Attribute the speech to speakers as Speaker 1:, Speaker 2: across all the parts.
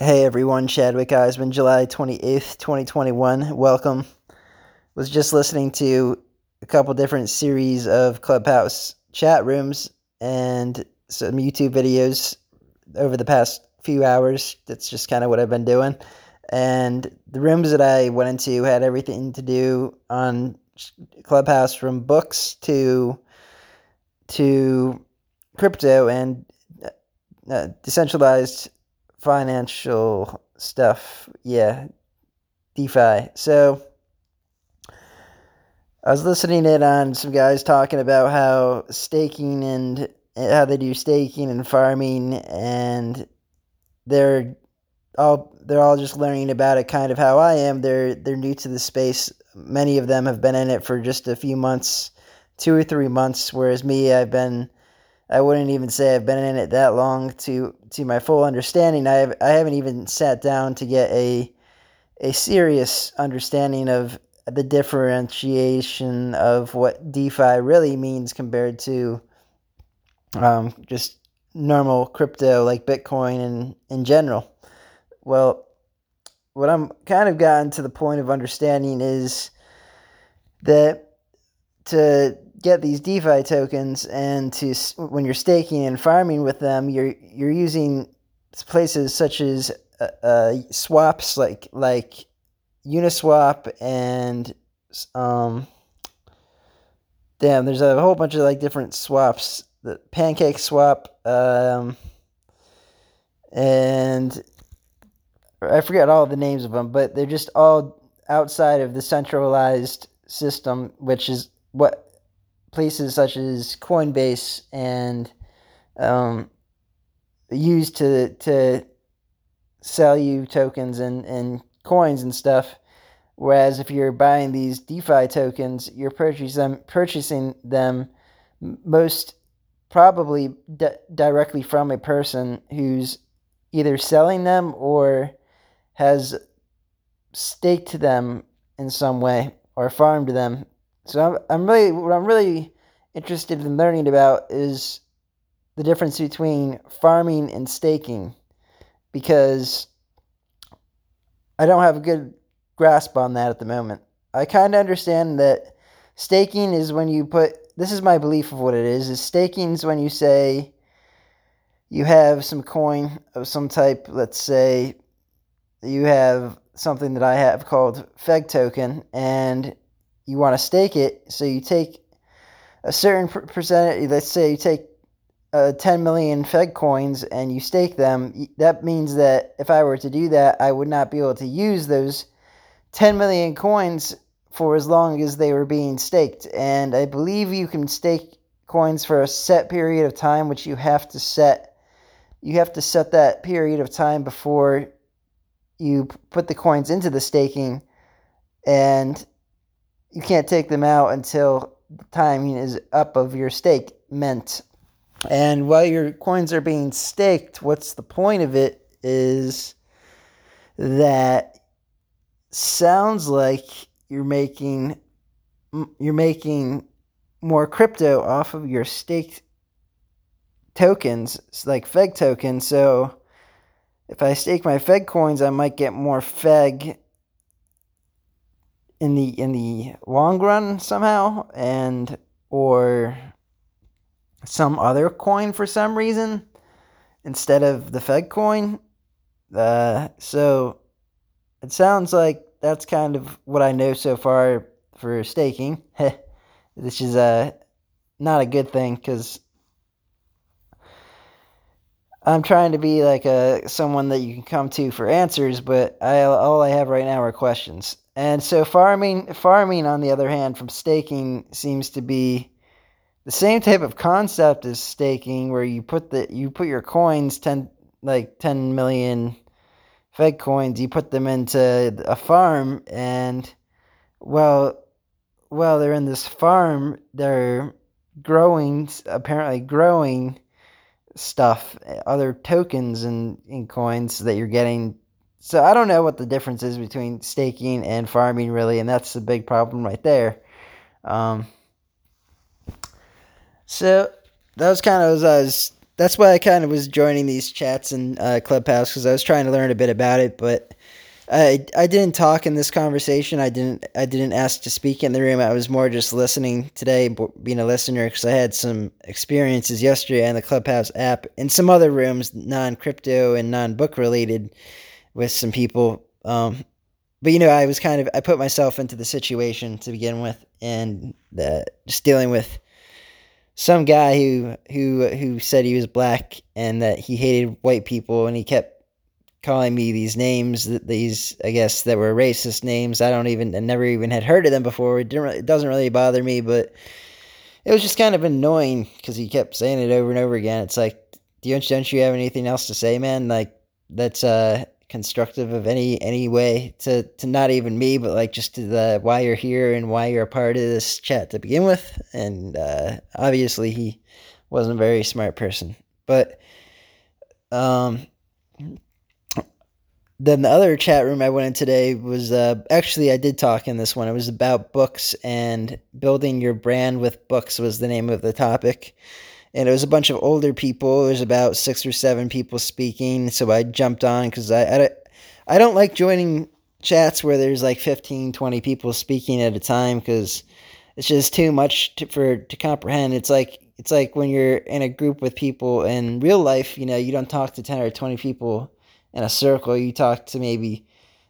Speaker 1: Hey everyone, Chadwick Eisman, July 28th, 2021. Welcome. Was just listening to a couple different series of Clubhouse chat rooms and some YouTube videos over the past few hours. That's just kind of what I've been doing. And the rooms that I went into had everything to do on Clubhouse from books to to crypto and uh, decentralized financial stuff. Yeah, DeFi. So I was listening in on some guys talking about how staking and eh, how they do staking and farming, and they're all they're all just learning about it, kind of how I am. They're they're new to the space. Many of them have been in it for just a few months, two or three months, whereas me, I've been I wouldn't even say I've been in it that long to to my full understanding. I have, I haven't even sat down to get a a serious understanding of the differentiation of what DeFi really means compared to um, just normal crypto like Bitcoin and in general. Well, what I'm kind of gotten to the point of understanding is that to get these DeFi tokens, and to when you're staking and farming with them, you're you're using places such as uh, uh, swaps like like Uniswap and um, damn, there's a whole bunch of like different swaps. The Pancake Swap, um, and I forget all the names of them, but they're just all outside of the centralized system, which is what places such as Coinbase and um, used to to sell you tokens and, and coins and stuff. Whereas if you're buying these DeFi tokens, you're purchasing them, purchasing them most probably di- directly from a person who's either selling them or has staked them in some way or farmed them so I'm, I'm really what I'm really interested in learning about is the difference between farming and staking because I don't have a good grasp on that at the moment. I kind of understand that staking is when you put this is my belief of what it is is staking is when you say you have some coin of some type let's say you have something that I have called Feg token and you want to stake it. So you take a certain percentage. Let's say you take uh, 10 million Feg coins and you stake them. That means that if I were to do that, I would not be able to use those 10 million coins for as long as they were being staked. And I believe you can stake coins for a set period of time, which you have to set. You have to set that period of time before you put the coins into the staking. And you can't take them out until the timing is up of your stake meant. And while your coins are being staked, what's the point of it is that sounds like you're making you're making more crypto off of your staked tokens, like Feg tokens. So if I stake my Feg coins, I might get more Feg in the in the long run somehow and or some other coin for some reason instead of the Feg coin. Uh, so it sounds like that's kind of what I know so far for staking, this is uh, not a good thing because I'm trying to be like a someone that you can come to for answers, but I all I have right now are questions. And so farming farming on the other hand from staking seems to be the same type of concept as staking where you put the you put your coins 10 like 10 million Feg coins you put them into a farm and well well they're in this farm they're growing apparently growing stuff other tokens and, and coins that you're getting so I don't know what the difference is between staking and farming really, and that's the big problem right there. Um, so that was kind of as I was that's why I kind of was joining these chats in uh, Clubhouse because I was trying to learn a bit about it, but I I didn't talk in this conversation. I didn't I didn't ask to speak in the room. I was more just listening today, being a listener because I had some experiences yesterday on the Clubhouse app in some other rooms, non crypto and non book related, with some people. Um, but you know, I was kind of I put myself into the situation to begin with, and uh, just dealing with some guy who who who said he was black and that he hated white people, and he kept calling me these names that these I guess that were racist names. I don't even I never even had heard of them before. It didn't it doesn't really bother me, but it was just kind of annoying because he kept saying it over and over again. It's like, do you don't you have anything else to say, man? Like that's uh constructive of any any way to to not even me, but like just to the why you're here and why you're a part of this chat to begin with. And uh, obviously he wasn't a very smart person, but um then the other chat room I went in today was uh, actually I did talk in this one. It was about books and building your brand with books was the name of the topic. And it was a bunch of older people. Was about six or seven people speaking. So I jumped on because I, I, I don't like joining chats where there's like 15, 20 people speaking at a time because it's just too much to, for to comprehend. It's like it's like when you're in a group with people in real life. You know, you don't talk to ten or twenty people in a circle. You talk to maybe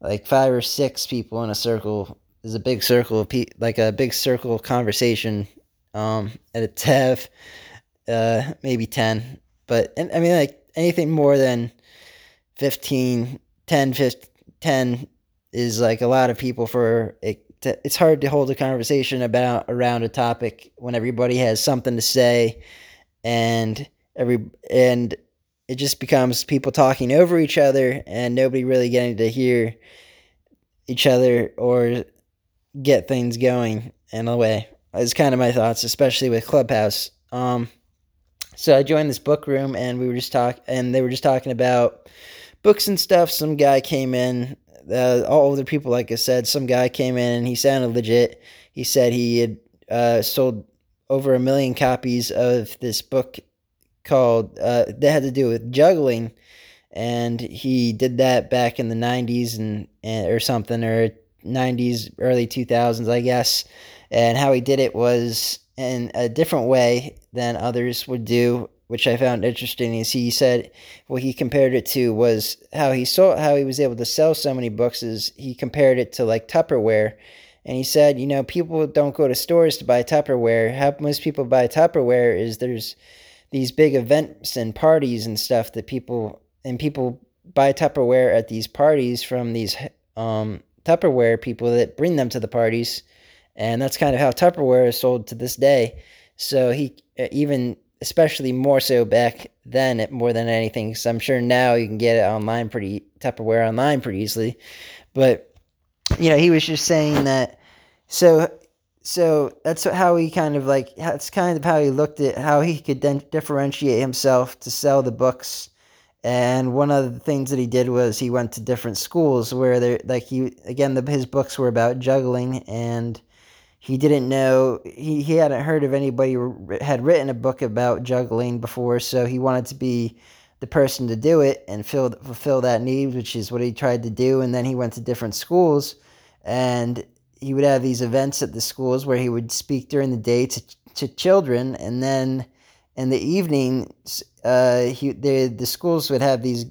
Speaker 1: like five or six people in a circle. There's a big circle of pe- like a big circle conversation. Um, and it's have uh maybe ten, but and, I mean like anything more than 15, 10, 15, 10 is like a lot of people for it. To, it's hard to hold a conversation about around a topic when everybody has something to say and every and it just becomes people talking over each other and nobody really getting to hear each other or get things going in a way. It's kind of my thoughts, especially with Clubhouse. Um, so I joined this book room and we were just talking, and they were just talking about books and stuff. Some guy came in, uh, all older people, like I said. Some guy came in and he sounded legit. He said he had uh, sold over a million copies of this book called uh, that had to do with juggling, and he did that back in the '90s and, and or something or '90s, early 2000s, I guess. And how he did it was in a different way than others would do, which I found interesting. Is he said what he compared it to was how he saw how he was able to sell so many books. Is he compared it to like Tupperware. And he said, you know, people don't go to stores to buy Tupperware. How most people buy Tupperware is there's these big events and parties and stuff that people and people buy Tupperware at these parties from these um, Tupperware people that bring them to the parties, and that's kind of how Tupperware is sold to this day. So he uh, even especially more so back then more than anything So i'm sure now you can get it online pretty tupperware online pretty easily but you know he was just saying that so so that's how he kind of like that's kind of how he looked at how he could then differentiate himself to sell the books and one of the things that he did was he went to different schools where they like he again the, his books were about juggling and he didn't know he, he hadn't heard of anybody had written a book about juggling before so he wanted to be the person to do it and fill fulfill that need which is what he tried to do and then he went to different schools and he would have these events at the schools where he would speak during the day to to children, and then in the evening, uh, he the the schools would have these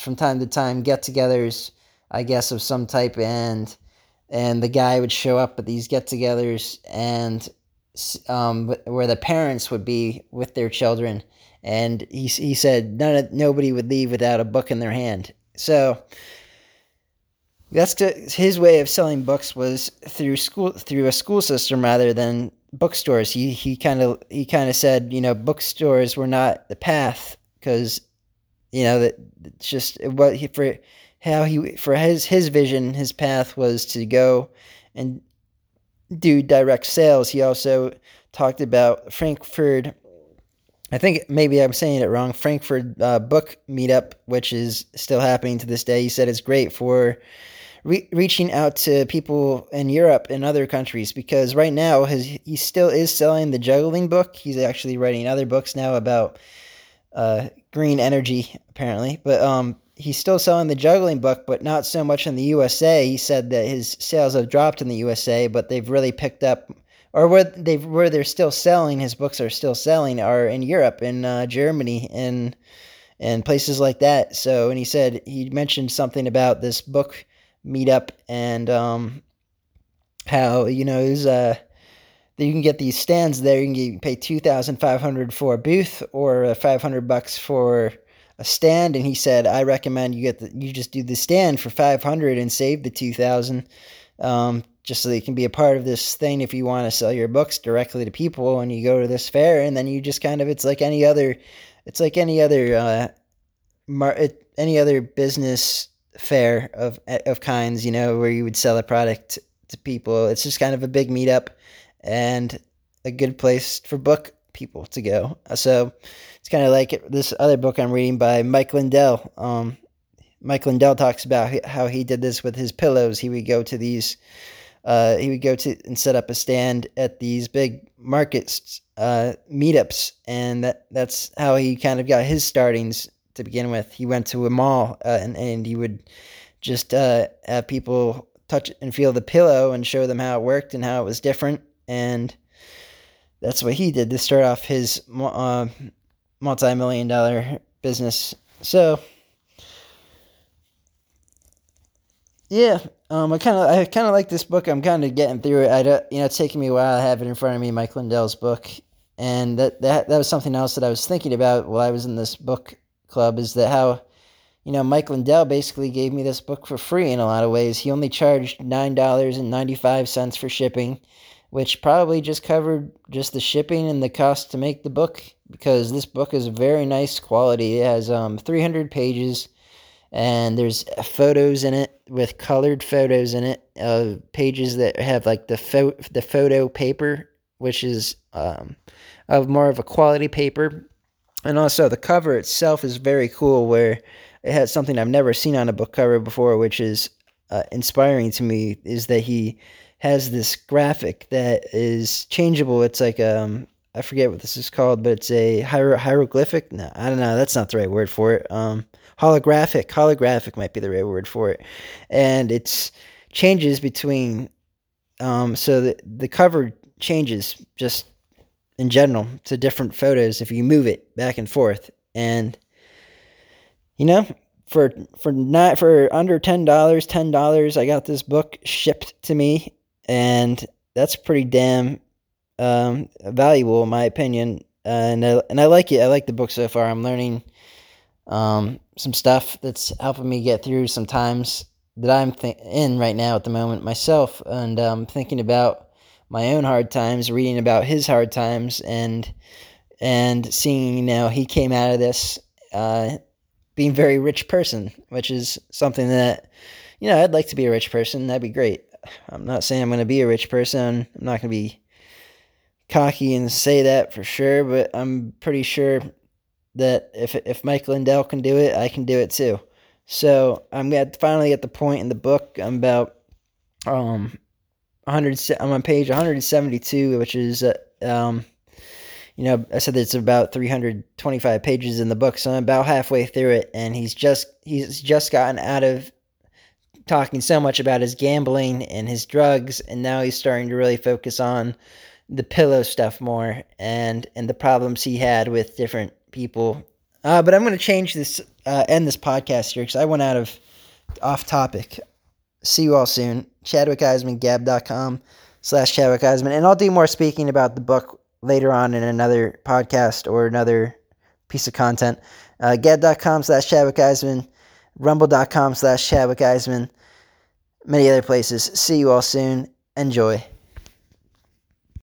Speaker 1: from time to time get-togethers, I guess of some type, and and the guy would show up at these get-togethers and um, where the parents would be with their children, and he he said none of, nobody would leave without a book in their hand. So that's to, his way of selling books was through school through a school system rather than bookstores. He he kind of he kind of said you know bookstores were not the path because you know that it's just what he for how he for his his vision his path was to go and do direct sales. He also talked about Frankfurt. I think maybe I'm saying it wrong. Frankfurt uh, Book Meetup, which is still happening to this day. He said it's great for re- reaching out to people in Europe and other countries because right now his he still is selling the juggling book. He's actually writing other books now about uh, green energy apparently. But um, he's still selling the juggling book, but not so much in the USA. He said that his sales have dropped in the USA, but they've really picked up, or where they where they're still selling, his books are still selling, are in Europe, in uh, Germany, and and places like that. So, and he said he mentioned something about this book meetup and um, how you know uh you can get these stands there. You can get, pay two thousand five hundred for a booth or uh, five hundred bucks for a stand. And he said, I recommend you get the, you just do the stand for five hundred and save the two thousand, um, just so that you can be a part of this thing. If you want to sell your books directly to people, and you go to this fair, and then you just kind of it's like any other, it's like any other, uh, mar- any other business fair of of kinds, you know, where you would sell a product to people. It's just kind of a big meetup and a good place for book people to go. So it's kind of like this other book I'm reading by Mike Lindell. Um, Mike Lindell talks about how he did this with his pillows. He would go to these, uh, he would go to and set up a stand at these big markets, uh, meetups, and that that's how he kind of got his startings to begin with. He went to a mall uh, and and he would just uh, have people touch and feel the pillow and show them how it worked and how it was different and that's what he did to start off his uh, multi-million dollar business. So, yeah, um, I kind of I kind of like this book. I'm kind of getting through it. I don't, you know, it's taking me a while. I have it in front of me, Mike Lindell's book, and that that that was something else that I was thinking about while I was in this book club. Is that how you know, Mike Lindell basically gave me this book for free in a lot of ways. He only charged $9.95 for shipping which probably just covered just the shipping and the cost to make the book because this book is very nice quality. It has um, 300 pages and there's photos in it with colored photos in it of pages that have like the fo- the photo paper which is um, of more of a quality paper and also the cover itself is very cool where it has something I've never seen on a book cover before which is uh, inspiring to me is that he has this graphic that is changeable. It's like um I forget what this is called, but it's a hiero- hieroglyphic. No, I don't know. That's not the right word for it. Um, holographic. Holographic might be the right word for it, and it's changes between. Um, so the the cover changes just in general to different photos if you move it back and forth, and you know for for not for under ten dollars, ten dollars, I got this book shipped to me and that's pretty damn um, valuable in my opinion. Uh, and I, and I like it. I like the book so far. I'm learning um, some stuff that's helping me get through some times that I'm th- in right now at the moment myself, and um, thinking about my own hard times, reading about his hard times, and and seeing you know he came out of this uh, being very rich person, which is something that you know I'd like to be a rich person. That'd be great. I'm not saying I'm going to be a rich person. I'm not going to be cocky and say that for sure, but I'm pretty sure that if if Mike Lindell can do it, I can do it too. So I'm at finally at the point in the book. I'm about um 100. I'm on page 172, which is uh, um you know I said it's about 325 pages in the book, so I'm about halfway through it, and he's just he's just gotten out of talking so much about his gambling and his drugs, and now he's starting to really focus on the pillow stuff more and and the problems he had with different people. Uh, but I'm going to change this, uh, end this podcast here because I went out of off topic. See you all soon. Chadwick Eisman, gab.com slash Chadwick Eisman. And I'll do more speaking about the book later on in another podcast or another piece of content. Uh, gab.com slash Chadwick Eisman, rumble.com slash Chadwick Eisman many other places. See you all soon. Enjoy.